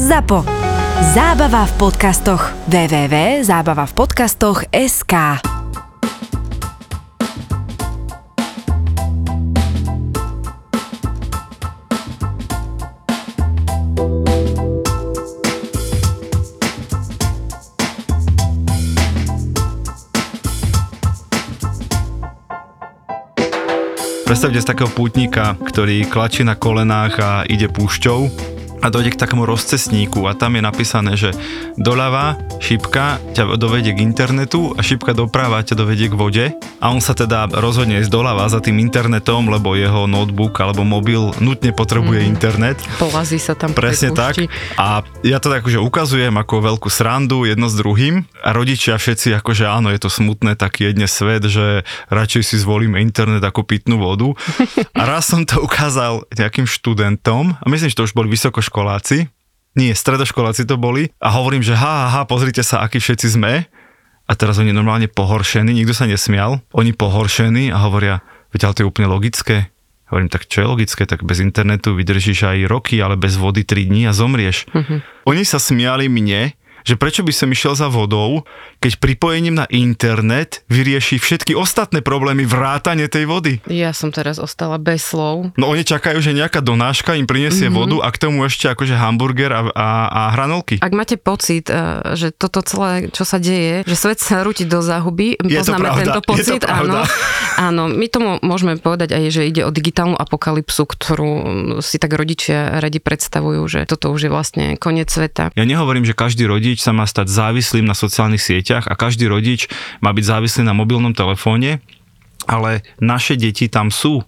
ZAPO. Zábava v podcastoch. www.zábavavpodcastoch.sk Predstavte si takého pútnika, ktorý klačí na kolenách a ide púšťou a dojde k takému rozcesníku a tam je napísané, že doľava šipka ťa dovedie k internetu a šipka doprava ťa dovedie k vode a on sa teda rozhodne ísť doľava za tým internetom, lebo jeho notebook alebo mobil nutne potrebuje mm. internet. Polazí sa tam Presne tak. A ja to akože ukazujem ako veľkú srandu jedno s druhým a rodičia všetci akože áno, je to smutné, taký jedne svet, že radšej si zvolíme internet ako pitnú vodu. A raz som to ukázal nejakým študentom a myslím, že to už boli vysokoškoláci, nie, stredoškoláci to boli a hovorím, že ha, ha, ha, pozrite sa, akí všetci sme a teraz oni normálne pohoršení, nikto sa nesmial, oni pohoršení a hovoria, veď ale to je úplne logické. Hovorím, tak čo je logické, tak bez internetu vydržíš aj roky, ale bez vody 3 dní a zomrieš. Uh-huh. Oni sa smiali mne, že prečo by som išiel za vodou, keď pripojením na internet vyrieši všetky ostatné problémy vrátane tej vody. Ja som teraz ostala bez slov. No oni čakajú, že nejaká donáška im prinesie mm-hmm. vodu a k tomu ešte akože hamburger a, a, a hranolky. Ak máte pocit, eh, že toto celé, čo sa deje, že svet sa rúti do záhuby, je poznáme to tento pocit, áno. Áno, my tomu môžeme povedať aj, že ide o digitálnu apokalypsu, ktorú si tak rodičia radi predstavujú, že toto už je vlastne koniec sveta. Ja nehovorím, že každý rodič sa má stať závislým na sociálnych sieťach a každý rodič má byť závislý na mobilnom telefóne, ale naše deti tam sú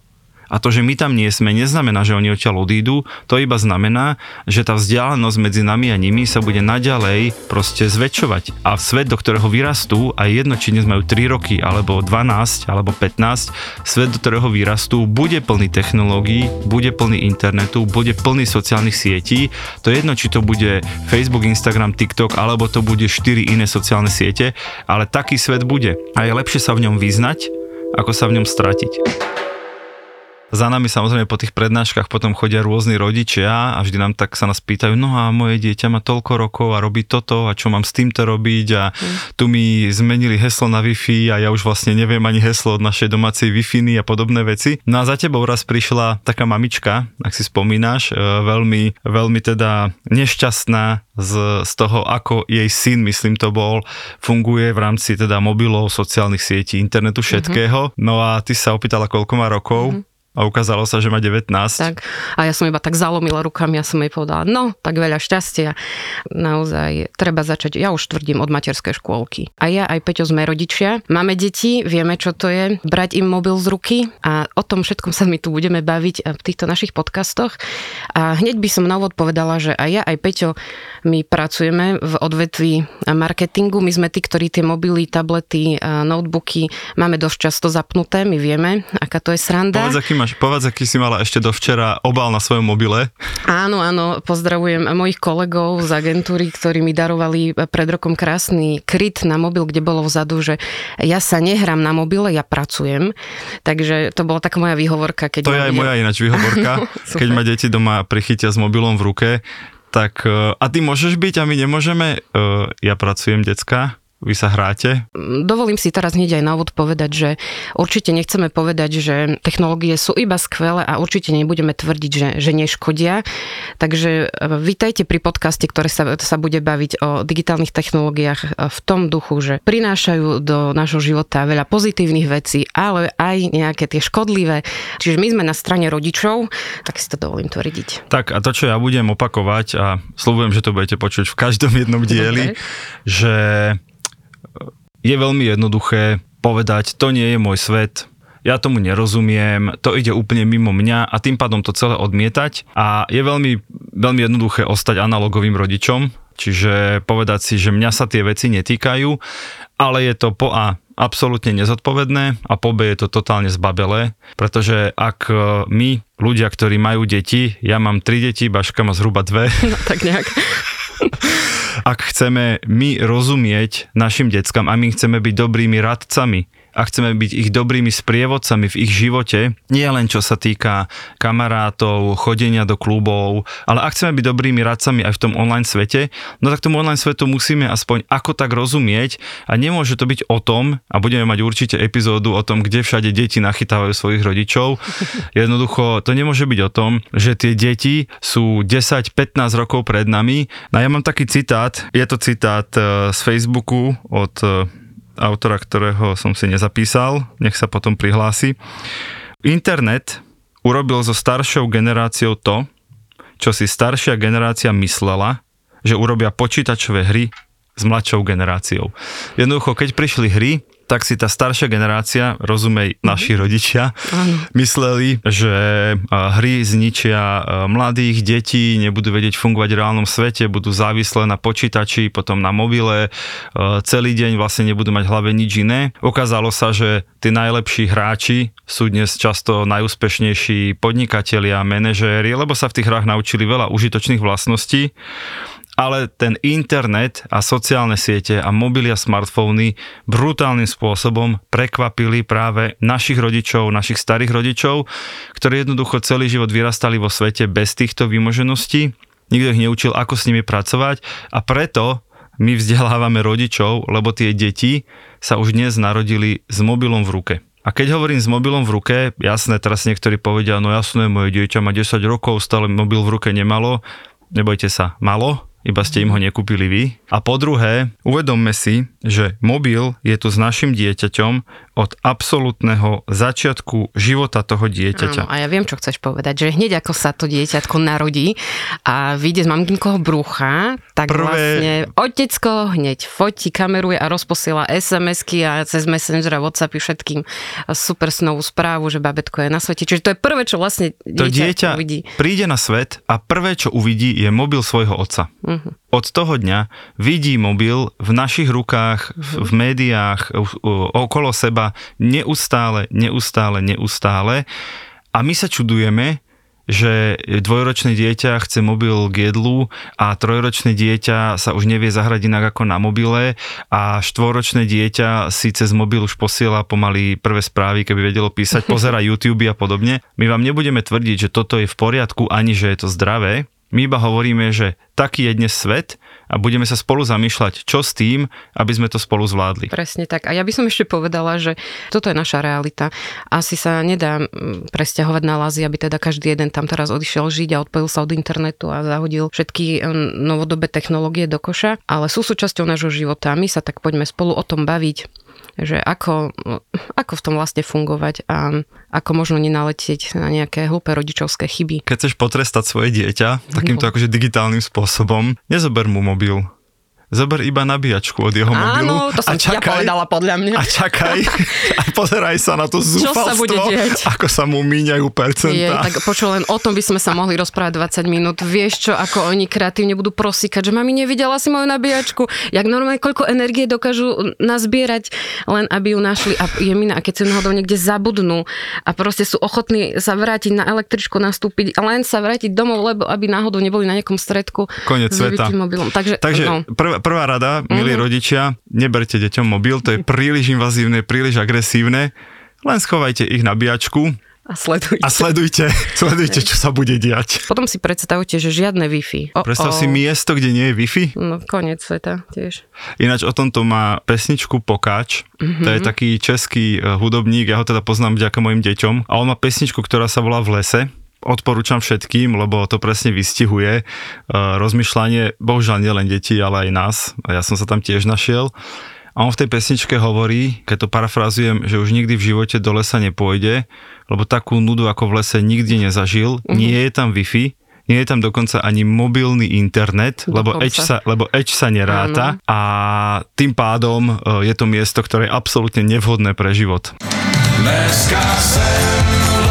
a to, že my tam nie sme, neznamená, že oni odtiaľ odídu, to iba znamená, že tá vzdialenosť medzi nami a nimi sa bude naďalej proste zväčšovať. A svet, do ktorého vyrastú, a jedno, či dnes majú 3 roky, alebo 12, alebo 15, svet, do ktorého vyrastú, bude plný technológií, bude plný internetu, bude plný sociálnych sietí. To je jedno, či to bude Facebook, Instagram, TikTok, alebo to bude 4 iné sociálne siete, ale taký svet bude. A je lepšie sa v ňom vyznať, ako sa v ňom stratiť. Za nami samozrejme po tých prednáškach potom chodia rôzni rodičia a vždy nám tak sa nás pýtajú, no a moje dieťa má toľko rokov a robí toto a čo mám s týmto robiť a mm. tu mi zmenili heslo na Wi-Fi a ja už vlastne neviem ani heslo od našej domácej Wi-Fi a podobné veci. No a za tebou raz prišla taká mamička, ak si spomínaš, e, veľmi, veľmi teda nešťastná z, z toho, ako jej syn, myslím to bol, funguje v rámci teda mobilov, sociálnych sietí, internetu, mhm. všetkého. Mm-hmm. No a ty sa opýtala, koľko má rokov. Mm-hmm a ukázalo sa, že má 19. Tak. A ja som iba tak zalomila rukami, ja som jej povedala, no, tak veľa šťastia. Naozaj treba začať, ja už tvrdím od materskej škôlky. A ja aj Peťo sme rodičia, máme deti, vieme, čo to je, brať im mobil z ruky a o tom všetkom sa my tu budeme baviť v týchto našich podcastoch. A hneď by som na úvod povedala, že aj ja, aj Peťo, my pracujeme v odvetví marketingu, my sme tí, ktorí tie mobily, tablety, notebooky máme dosť často zapnuté, my vieme, aká to je sranda. Povedz, aký máš, povedz, aký si mala ešte dovčera obal na svojom mobile. Áno, áno, pozdravujem mojich kolegov z agentúry, ktorí mi darovali pred rokom krásny kryt na mobil, kde bolo vzadu, že ja sa nehrám na mobile, ja pracujem. Takže to bola taká moja výhovorka. Keď to je aj moja ináč výhovorka. keď ma deti doma prichytia s mobilom v ruke, tak e, a ty môžeš byť a my nemôžeme? E, ja pracujem, decka vy sa hráte? Dovolím si teraz hneď aj na úvod povedať, že určite nechceme povedať, že technológie sú iba skvelé a určite nebudeme tvrdiť, že, že neškodia. Takže e, vítajte pri podcaste, ktoré sa, sa bude baviť o digitálnych technológiách e, v tom duchu, že prinášajú do nášho života veľa pozitívnych vecí, ale aj nejaké tie škodlivé. Čiže my sme na strane rodičov, tak si to dovolím tvrdiť. Tak a to, čo ja budem opakovať a slúbujem, že to budete počuť v každom jednom dieli, okay. že je veľmi jednoduché povedať, to nie je môj svet, ja tomu nerozumiem, to ide úplne mimo mňa a tým pádom to celé odmietať. A je veľmi, veľmi jednoduché ostať analogovým rodičom, čiže povedať si, že mňa sa tie veci netýkajú, ale je to po A absolútne nezodpovedné a po B je to totálne zbabelé, pretože ak my, ľudia, ktorí majú deti, ja mám tri deti, Baška má zhruba dve. No tak nejak. Ak chceme my rozumieť našim deckám a my chceme byť dobrými radcami, a chceme byť ich dobrými sprievodcami v ich živote, nie len čo sa týka kamarátov, chodenia do klubov, ale ak chceme byť dobrými radcami aj v tom online svete, no tak tomu online svetu musíme aspoň ako tak rozumieť a nemôže to byť o tom, a budeme mať určite epizódu o tom, kde všade deti nachytávajú svojich rodičov. Jednoducho to nemôže byť o tom, že tie deti sú 10-15 rokov pred nami. No ja mám taký citát, je to citát e, z Facebooku od e, autora, ktorého som si nezapísal, nech sa potom prihlási. Internet urobil so staršou generáciou to, čo si staršia generácia myslela, že urobia počítačové hry s mladšou generáciou. Jednoducho, keď prišli hry, tak si tá staršia generácia, rozumej naši rodičia, Áno. mysleli, že hry zničia mladých detí, nebudú vedieť fungovať v reálnom svete, budú závislé na počítači, potom na mobile, celý deň vlastne nebudú mať v hlave nič iné. Ukázalo sa, že tí najlepší hráči sú dnes často najúspešnejší podnikatelia, manažéri, lebo sa v tých hrách naučili veľa užitočných vlastností ale ten internet a sociálne siete a mobily a smartfóny brutálnym spôsobom prekvapili práve našich rodičov, našich starých rodičov, ktorí jednoducho celý život vyrastali vo svete bez týchto vymožeností. Nikto ich neučil, ako s nimi pracovať a preto my vzdelávame rodičov, lebo tie deti sa už dnes narodili s mobilom v ruke. A keď hovorím s mobilom v ruke, jasné, teraz niektorí povedia, no jasné, moje dieťa má 10 rokov, stále mobil v ruke nemalo. Nebojte sa, malo, iba ste im ho nekúpili vy. A po druhé, uvedomme si, že mobil je tu s našim dieťaťom od absolútneho začiatku života toho dieťaťa. Áno, a ja viem, čo chceš povedať, že hneď ako sa to dieťatko narodí a vyjde z maminkoho brucha, tak Prvé- vlastne otecko hneď fotí, kameruje a rozposiela SMS-ky a cez Messenger a Whatsappy všetkým super snovú správu, že babetko je na svete. Čiže to je prvé, čo vlastne To dieťa, dieťa uvidí. príde na svet a prvé, čo uvidí, je mobil svojho otca. Mhm. Od toho dňa vidí mobil v našich rukách, v, v médiách, okolo seba neustále, neustále, neustále. A my sa čudujeme, že dvojročné dieťa chce mobil k jedlu a trojročné dieťa sa už nevie zahrať inak ako na mobile a štvoročné dieťa si cez mobil už posiela pomaly prvé správy, keby vedelo písať, pozera YouTube a podobne. My vám nebudeme tvrdiť, že toto je v poriadku, ani že je to zdravé. My iba hovoríme, že taký je dnes svet a budeme sa spolu zamýšľať, čo s tým, aby sme to spolu zvládli. Presne tak. A ja by som ešte povedala, že toto je naša realita. Asi sa nedá mm, presťahovať na lázy, aby teda každý jeden tam teraz odišiel žiť a odpojil sa od internetu a zahodil všetky mm, novodobé technológie do koša, ale sú súčasťou nášho života. My sa tak poďme spolu o tom baviť že ako, ako v tom vlastne fungovať a ako možno nenaletieť na nejaké hlúpe rodičovské chyby. Keď chceš potrestať svoje dieťa takýmto No. akože digitálnym spôsobom, nezober mu mobil. Zober iba nabíjačku od jeho mobilu Áno, to som a ja čakaj, povedala podľa mňa. a čakaj a pozeraj sa na to Čo sa zúfalstvo, bude diať? ako sa mu míňajú Je, percentá. tak počuj, len o tom by sme sa mohli rozprávať 20 minút. Vieš čo, ako oni kreatívne budú prosíkať, že mami nevidela si moju nabíjačku, jak normálne koľko energie dokážu nazbierať, len aby ju našli a je mina, a keď si náhodou niekde zabudnú a proste sú ochotní sa vrátiť na električku, nastúpiť len sa vrátiť domov, lebo aby náhodou neboli na nejakom stredku Koniec s sveta. mobilom. Takže, Takže no, prvá, prvá rada, milí Mhm. rodičia, neberte deťom mobil, to je príliš invazívne, príliš agresívne, len schovajte ich nabíjačku a sledujte. a sledujte, sledujte, čo sa bude diať. Potom si predstavte, že žiadne Wi-Fi. O, Predstav si miesto, kde nie je Wi-Fi. No, koniec sveta tiež. Ináč o tomto má pesničku Pokáč. Mm-hmm. To je taký český eh, hudobník, ja ho teda poznám vďaka mojim deťom. A on má pesničku, ktorá sa volá V lese. Odporúčam všetkým, lebo to presne vystihuje uh, rozmýšľanie, bohužiaľ nielen detí, ale aj nás. A ja som sa tam tiež našiel. A on v tej pesničke hovorí, keď to parafrazujem, že už nikdy v živote do lesa nepôjde, lebo takú nudu ako v lese nikdy nezažil. Mm-hmm. Nie je tam Wi-Fi, nie je tam dokonca ani mobilný internet, lebo. Edge, sa, lebo Edge sa neráta a tým pádom e, je to miesto, ktoré je absolútne nevhodné pre život. Dneska jsem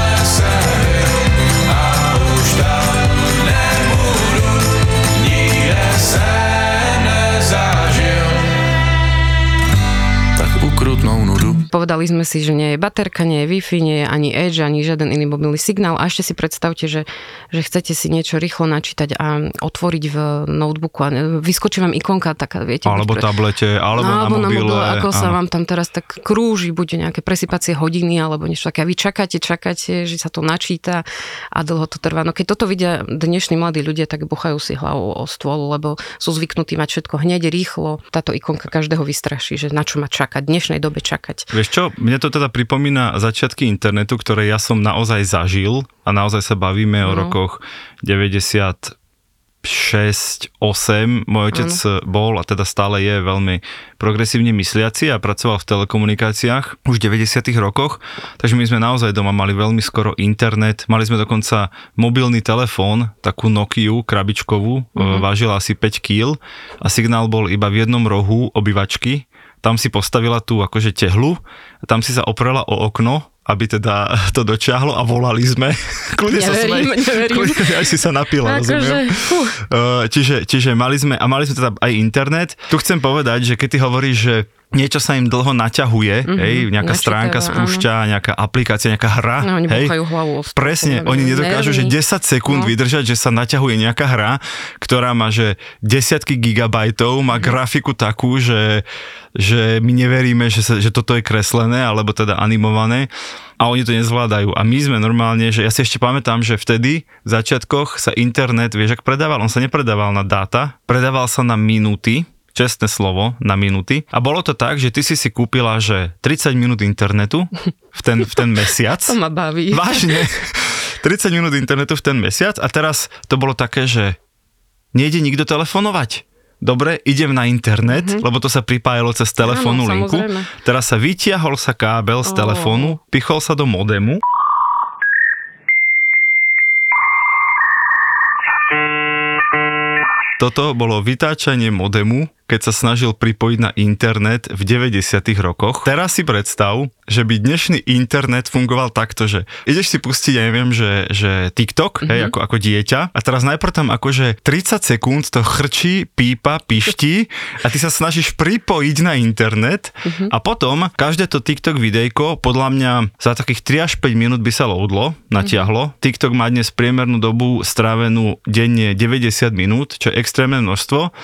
povedali sme si, že nie je baterka, nie je Wi-Fi, nie je ani Edge, ani žiaden iný mobilný signál. A ešte si predstavte, že, že chcete si niečo rýchlo načítať a otvoriť v notebooku a vyskočí vám ikonka taká, viete. Alebo pre- tablete, alebo, No, alebo na mobile. ako sa áno. vám tam teraz tak krúži, buď nejaké presypacie hodiny, alebo niečo také. A vy čakáte, čakáte, že sa to načíta a dlho to trvá. No keď toto vidia dnešní mladí ľudia, tak buchajú si hlavu o stôl, lebo sú zvyknutí mať všetko hneď, rýchlo. Táto ikonka každého vystraší, že na čo má čakať, v dnešnej dobe čakať. Vieš čo, mne to teda pripomína začiatky internetu, ktoré ja som naozaj zažil a naozaj sa bavíme o No. rokoch 90 6, 8. Môj otec bol a teda stále je veľmi progresívne mysliaci a pracoval v telekomunikáciách už v 90 rokoch, takže my sme naozaj doma mali veľmi skoro internet, mali sme dokonca mobilný telefón, takú Nokiu krabičkovú, mm-hmm. vážila asi 5 kg a signál bol iba v jednom rohu obývačky, tam si postavila tú akože tehlu, tam si sa oprela o okno, aby teda to dočiahlo a volali sme. Kľudne sa neverím. Kľudne aj si sa napila, Akože. Uh, čiže, čiže mali sme, a mali sme teda aj internet. Tu chcem povedať, že keď ty hovoríš, že niečo sa im dlho naťahuje, mm-hmm, hej, nejaká stránka spúšťa, nejaká aplikácia, nejaká hra, No, oni hej, hlavu o. Presne, oni nedokážu, že nervy. 10 sekúnd No. vydržať, že sa naťahuje nejaká hra, ktorá má, že desiatky gigabajtov, má Mhm. grafiku takú, že, že my neveríme, že, sa, že toto je kreslené, alebo teda animované a oni to nezvládajú. A my sme normálne, že ja si ešte pamätám, že vtedy v začiatkoch sa internet, vieš, ak predával, on sa nepredával na dáta, predával sa na minúty, čestné slovo, na minúty. A bolo to tak, že ty si si kúpila, že 30 minút internetu v ten, v ten mesiac. To ma baví. Vážne. 30 minút internetu v ten mesiac a teraz to bolo také, že nejde nikto telefonovať. Dobre, idem na internet, mm-hmm. lebo to sa pripájalo cez telefónnu linku. samozrejme. Teraz sa vytiahol sa kábel z Ó. telefónu, pichol sa do modemu. Toto bolo vytáčanie modemu, keď sa snažil pripojiť na internet v 90 rokoch. Teraz si predstav, že by dnešný internet fungoval takto, že ideš si pustiť, ja neviem, že, že TikTok, mm-hmm. hej, ako, ako dieťa a teraz najprv tam akože 30 sekúnd to chrčí, pípa, pišti a ty sa snažíš pripojiť na internet mm-hmm. a potom každé to TikTok videjko podľa mňa za takých 3 až 5 minút by sa loadlo, natiahlo. Mm-hmm. TikTok má dnes priemernú dobu strávenú denne 90 minút, čo je extrémne množstvo.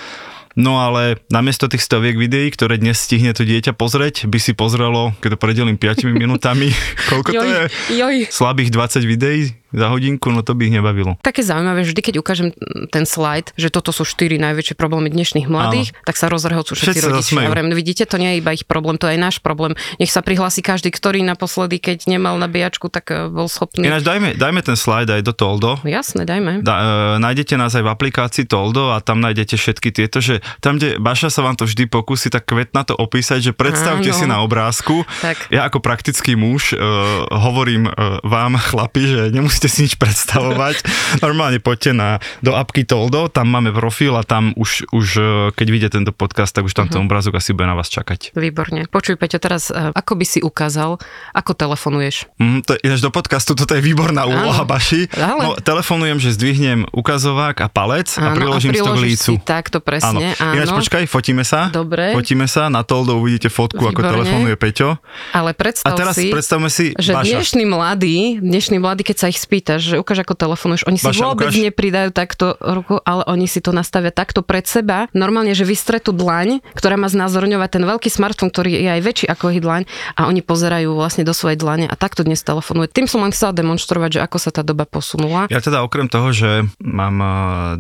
No ale namiesto tých stoviek videí, ktoré dnes stihne to dieťa pozrieť, by si pozrelo, keď to predelím 5 minútami, koľko to Joj, je? joj. Slabých 20 videí za hodinku, no to by ich nebavilo. Také zaujímavé, vždy keď ukážem ten slajd, že toto sú štyri najväčšie problémy dnešných mladých, tak sa rozrehocú všetci Všetci rodičia. vrem, vidíte, to nie je iba ich problém, to je náš problém. Nech sa prihlási každý, ktorý naposledy, keď nemal nabíjačku, tak eh, bol schopný. Ináč dajme, dajme ten slide aj do Toldo. Jasné, dajme. Da, e, nájdete nás aj v aplikácii Toldo a tam nájdete všetky tieto, že tam, kde Baša sa vám to vždy pokusí tak kvetna to opísať, že predstavte Áno. si na obrázku. Tak. Ja ako praktický muž e, hovorím e, vám, chlapi, že nemusíte si nič predstavovať. Normálne poďte na, do apky Toldo, tam máme profil a tam už, už e, keď vidíte tento podcast, tak už tam ten obrázok asi bude na vás čakať. Výborne. Počuj, Peťo, teraz eh, ako by si ukázal, ako telefonuješ? Mm, to, ináč do podcastu toto je výborná úloha, Áno. Baši. Ale- No, telefonujem, že zdvihnem ukazovák a palec a priložím si to k lícu. takto presne, áno. Ináč počkaj, fotíme sa. Dobre. Fotíme sa, na Toldo uvidíte fotku, ako Výborne. telefonuje Peťo. Ale A predstav teraz si, predstavme si že Baša. dnešní mladí, dnešní mladí, keď sa ich spýtaš, že ukáž ako telefonuješ, oni si vôbec ukáž. nepridajú takto ruku, ale oni si to nastavia takto pred seba. Normálne, že vystretú dlaň, ktorá má znázorňovať ten veľký smartfón, ktorý je aj väčší ako ich dlaň a oni pozerajú vlastne do svojej dlane a takto dnes telefonuje. Tým som len chcela demonstrovať, že ako sa tá doba posunula. Ja teda okrem toho, že mám eh,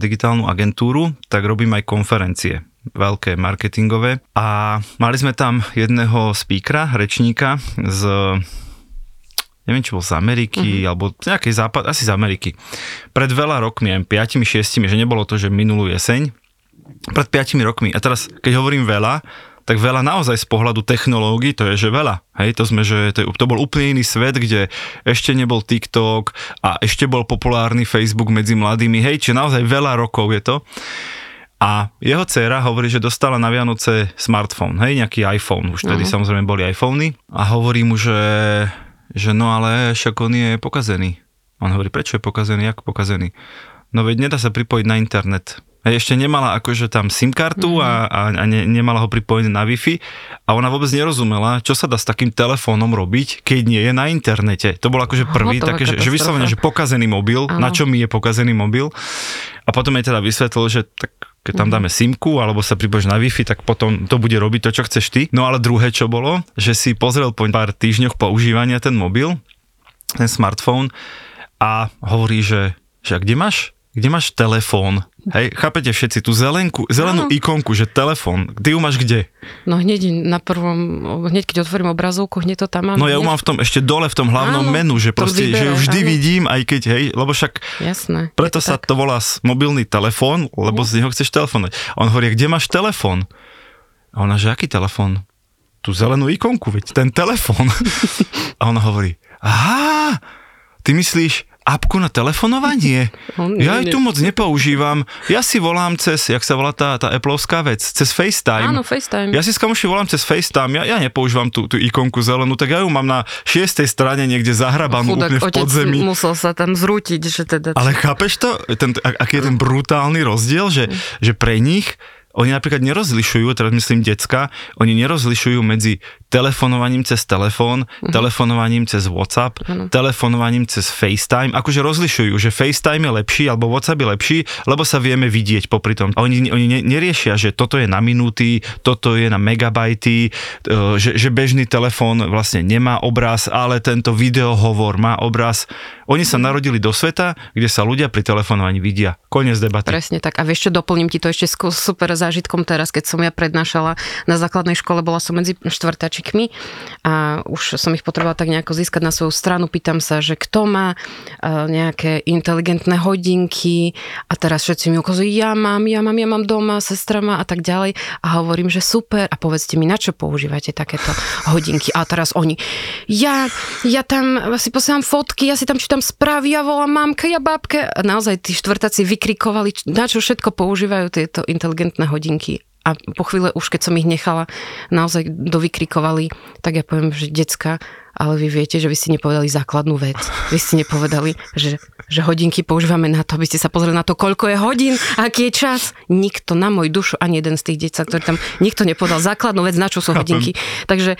digitálnu agentúru, tak robím aj konferencie veľké marketingové a mali sme tam jedného speakera, rečníka z neviem, či bol z Ameriky, Mhm. uh-huh. alebo z nejakej západ, asi z Ameriky. Pred veľa rokmi, aj 5-6, že nebolo to, že minulú jeseň, pred 5 rokmi. A teraz, keď hovorím veľa, tak veľa naozaj z pohľadu technológií, to je, že veľa. Hej, to sme, že to, je, to bol úplne iný svet, kde ešte nebol TikTok a ešte bol populárny Facebook medzi mladými. Hej, čiže naozaj veľa rokov je to. A jeho dcéra hovorí, že dostala na Vianoce smartfón, hej, nejaký iPhone, už tedy uh-huh. samozrejme boli iPhony a hovorí mu, že, že no ale však on je pokazený. On hovorí, prečo je pokazený, ako pokazený? No veď nedá sa pripojiť na internet. Hej, ešte nemala akože tam SIM kartu a, a, a ne, nemala ho pripojené na Wi-Fi a ona vôbec nerozumela, čo sa dá s takým telefónom robiť, keď nie je na internete. To bol akože prvý, Hotová také, že, že vyslovene, že pokazený mobil, Áno. na čo mi je pokazený mobil. A potom jej teda vysvetlil, že tak keď tam dáme simku alebo sa pripojíš na Wi-Fi, tak potom to bude robiť to, čo chceš ty. No ale druhé, čo bolo, že si pozrel po pár týždňoch používania ten mobil, ten smartfón a hovorí, že, že a kde máš, kde máš telefón? Hej, chápete všetci, tú zelenku, zelenú Áno. ikonku, že telefón, ty ju máš kde? No hneď na prvom, hneď keď otvorím obrazovku, hneď to tam mám. No ja ju mám v tom, ešte dole v tom hlavnom Áno, menu, že to proste, že ju vybere, vždy áno. vidím, aj keď, hej, lebo však Jasné. Preto je sa tak. to volá mobilný telefón, lebo z neho chceš telefonovať. On hovorí, kde máš telefón? A ona, že aký telefón? Tú zelenú ikonku, veď ten telefón. A ona hovorí, aha, ty myslíš apku na telefonovanie? On Ja aj tu moc nepoužívam. Ja si volám cez, jak sa volá tá, tá Appleovská vec, cez FaceTime. Áno, FaceTime. Ja si s kamoši volám cez FaceTime, ja, ja nepoužívam tú, tú ikonku zelenú, tak ja ju mám na šiestej strane niekde zahrabanú Chudák úplne v otec podzemí. musel sa tam zrútiť, že teda... Ale chápeš to? Ten, aký je ten brutálny rozdiel, že, že pre nich oni napríklad nerozlišujú, teraz myslím decka, oni nerozlišujú medzi telefonovaním cez telefón, telefonovaním cez WhatsApp, telefonovaním cez FaceTime. Akože rozlišujú, že FaceTime je lepší alebo WhatsApp je lepší, lebo sa vieme vidieť popri tom. A oni, oni ne- neriešia, že toto je na minúty, toto je na megabajty, e, že, že bežný telefón vlastne nemá obraz, ale tento videohovor má obraz. Oni sa narodili do sveta, kde sa ľudia pri telefonovaní vidia. Koniec debaty. Presne tak. A vieš čo, doplním ti to ešte super zážitkom teraz, keď som ja prednášala na základnej škole, bola som medzi štvrtačikmi a už som ich potrebovala tak nejako získať na svoju stranu. Pýtam sa, že kto má eh, nejaké inteligentné hodinky a teraz všetci mi ukazujú, ja mám, ja mám, ja mám doma, sestra má a tak ďalej. A hovorím, že super a povedzte mi, na čo používate takéto hodinky. A teraz oni, ja, ja tam si posielam fotky, ja si tam čítam správy, ja volám mamke, ja babke. A naozaj tí štvrtáci vykrikovali, na čo všetko používajú tieto inteligentné hodinky. A po chvíle už, keď som ich nechala, naozaj dovykrikovali, tak ja poviem, že decka, ale vy viete, že vy ste nepovedali základnú vec. Vy ste nepovedali, že, že hodinky používame na to, aby ste sa pozreli na to, koľko je hodín, aký je čas. Nikto na môj dušu, ani jeden z tých detí, ktorý tam, nikto nepovedal základnú vec, na čo sú Chápem. hodinky. Takže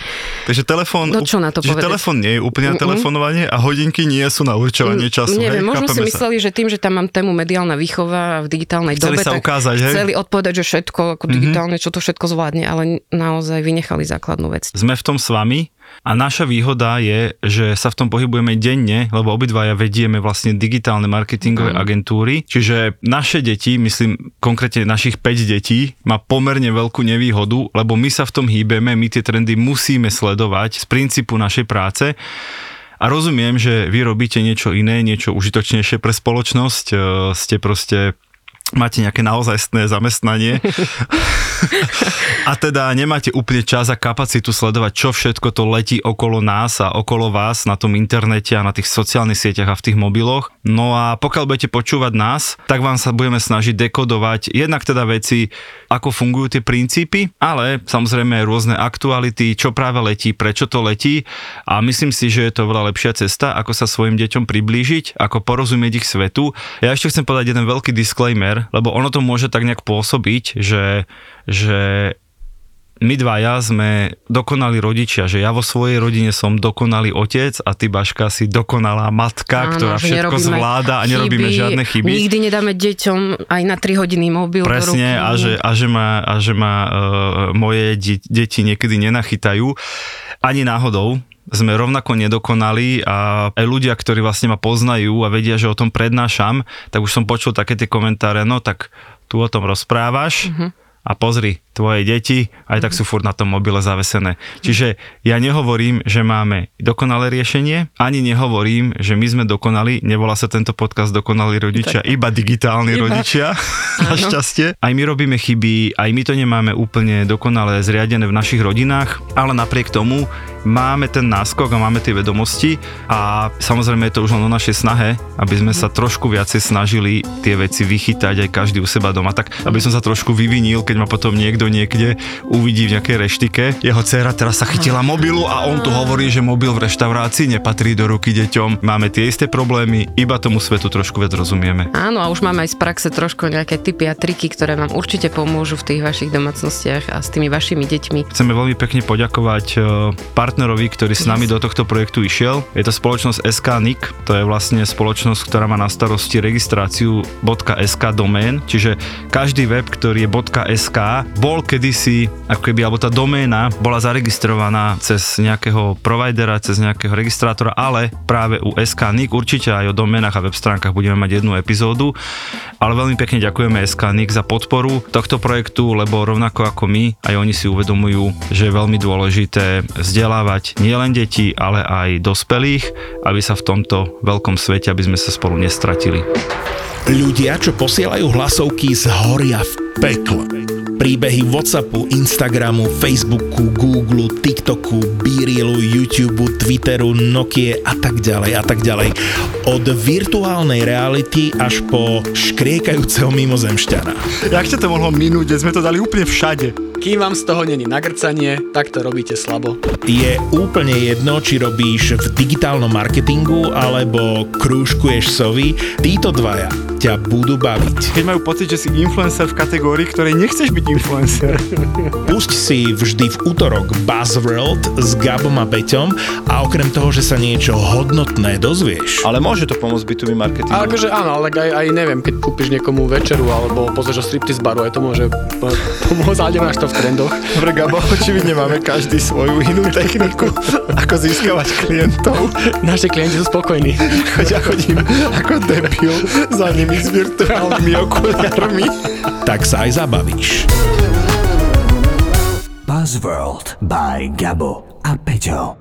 Takže telefón, No čo na to povedať? telefón nie je úplne na telefonovanie a hodinky nie sú na určovanie času. Neviem, hej? možno si sa. mysleli, že tým, že tam mám tému mediálna výchova v digitálnej Chceli dobe, sa tak ukázať, hej? Mhm. chceli odpovedať, že všetko ako digitálne, čo to všetko zvládne, ale naozaj vynechali základnú vec. Sme v tom s vami a naša výhoda je, že sa v tom pohybujeme denne, lebo obidvaja vedieme vlastne digitálne marketingové agentúry, čiže naše deti, myslím konkrétne našich 5 detí, má pomerne veľkú nevýhodu, lebo my sa v tom hýbeme, my tie trendy musíme sledovať z princípu našej práce. A rozumiem, že vy robíte niečo iné, niečo užitočnejšie pre spoločnosť, e, ste proste máte nejaké naozajstné zamestnanie a teda nemáte úplne čas a kapacitu sledovať, čo všetko to letí okolo nás a okolo vás na tom internete a na tých sociálnych sieťach a v tých mobiloch. No a pokiaľ budete počúvať nás, tak vám sa budeme snažiť dekodovať jednak teda veci, ako fungujú tie princípy, ale samozrejme aj rôzne aktuality, čo práve letí, prečo to letí a myslím si, že je to veľa lepšia cesta, ako sa svojim deťom priblížiť, ako porozumieť ich svetu. Ja ešte chcem povedať jeden veľký disclaimer, lebo ono to môže tak nejak pôsobiť, že, že my dvaja sme dokonali rodičia, že ja vo svojej rodine som dokonalý otec a ty Baška si dokonalá matka, ktorá že všetko zvláda a nerobíme žiadne chyby. Nikdy nedáme deťom aj na 3 hodiny mobil Presne, do ruky. a že, a že ma, a že ma uh, moje de- deti niekedy nenachytajú. Ani náhodou sme rovnako nedokonali a aj ľudia, ktorí vlastne ma poznajú a vedia, že o tom prednášam, tak už som počul také tie komentáre, no tak tu o tom rozprávaš a pozri, tvoje deti aj tak sú furt na tom mobile zavesené. Čiže ja nehovorím, že máme dokonalé riešenie, ani nehovorím, že my sme dokonali, nevolá sa tento podcast dokonalí rodičia, iba digitálni Iba. rodičia, našťastie. Aj my robíme chyby, aj my to nemáme úplne dokonale zriadené v našich rodinách, ale napriek tomu máme ten náskok a máme tie vedomosti a samozrejme je to už len o našej snahe, aby sme sa trošku viacej snažili tie veci vychytať aj každý u seba doma, tak aby som sa trošku vyvinil, keď ma potom niekto Niekde uvidí v nejakej reštike. Jeho dcera teraz sa chytila mobilu a on tu hovorí, že mobil v reštaurácii nepatrí do ruky deťom. Máme tie isté problémy, iba tomu svetu trošku viac rozumieme. Áno, a už máme aj z praxe trošku nejaké typy a triky, ktoré vám určite pomôžu v tých vašich domácnostiach a s tými vašimi deťmi. Chceme veľmi pekne poďakovať e, partnerovi, ktorý s nami do tohto projektu išiel. Je to spoločnosť SK NIC, to je vlastne spoločnosť, ktorá má na starosti registráciu .sk domén, čiže každý web, ktorý je .sk, bol kedysi, ako keby, alebo tá doména bola zaregistrovaná cez nejakého providera, cez nejakého registrátora, ale práve u SK NIC určite aj o doménach a web stránkach budeme mať jednu epizódu, ale veľmi pekne ďakujeme SK NIC za podporu tohto projektu, lebo rovnako ako my, aj oni si uvedomujú, že je veľmi dôležité vzdelávať nielen deti, ale aj dospelých, aby sa v tomto veľkom svete, aby sme sa spolu nestratili. Ľudia, čo posielajú hlasovky, zhoria v pekle. Príbehy Whatsappu, Instagramu, Facebooku, Google, TikToku, Beerilu, YouTube, Twitteru, Nokia a tak ďalej a tak ďalej. Od virtuálnej reality až po škriekajúceho mimozemšťana. Jak ťa to mohlo minúť, sme to dali úplne všade? Kým vám z toho není nagrcanie, tak to robíte slabo. Je úplne jedno, či robíš v digitálnom marketingu alebo krúžkuješ sovy, títo dvaja ťa budú baviť. Keď majú pocit, že si influencer v kategórii, ktorej nechceš byť influencer. Pusť si vždy v útorok Buzzworld s Gabom a Peťom a okrem toho, že sa niečo hodnotné dozvieš, Ale môže to pomôcť B2B marketingu. Ale akože áno, ale aj, aj neviem, keď kúpiš niekomu večeru alebo pozrieš o striptease baru, aj to môže po- pomôcť, ale nemáš to v trendoch. Dobre, Gabo, očividne máme každý svoju inú techniku, ako získavať klientov. Naši klienti sú spokojní. Choď ja chodím ako debil za nimi s virtuálnymi okuliarmi. tak sa aj zabavíš. Buzzworld by Gabo a Peťo.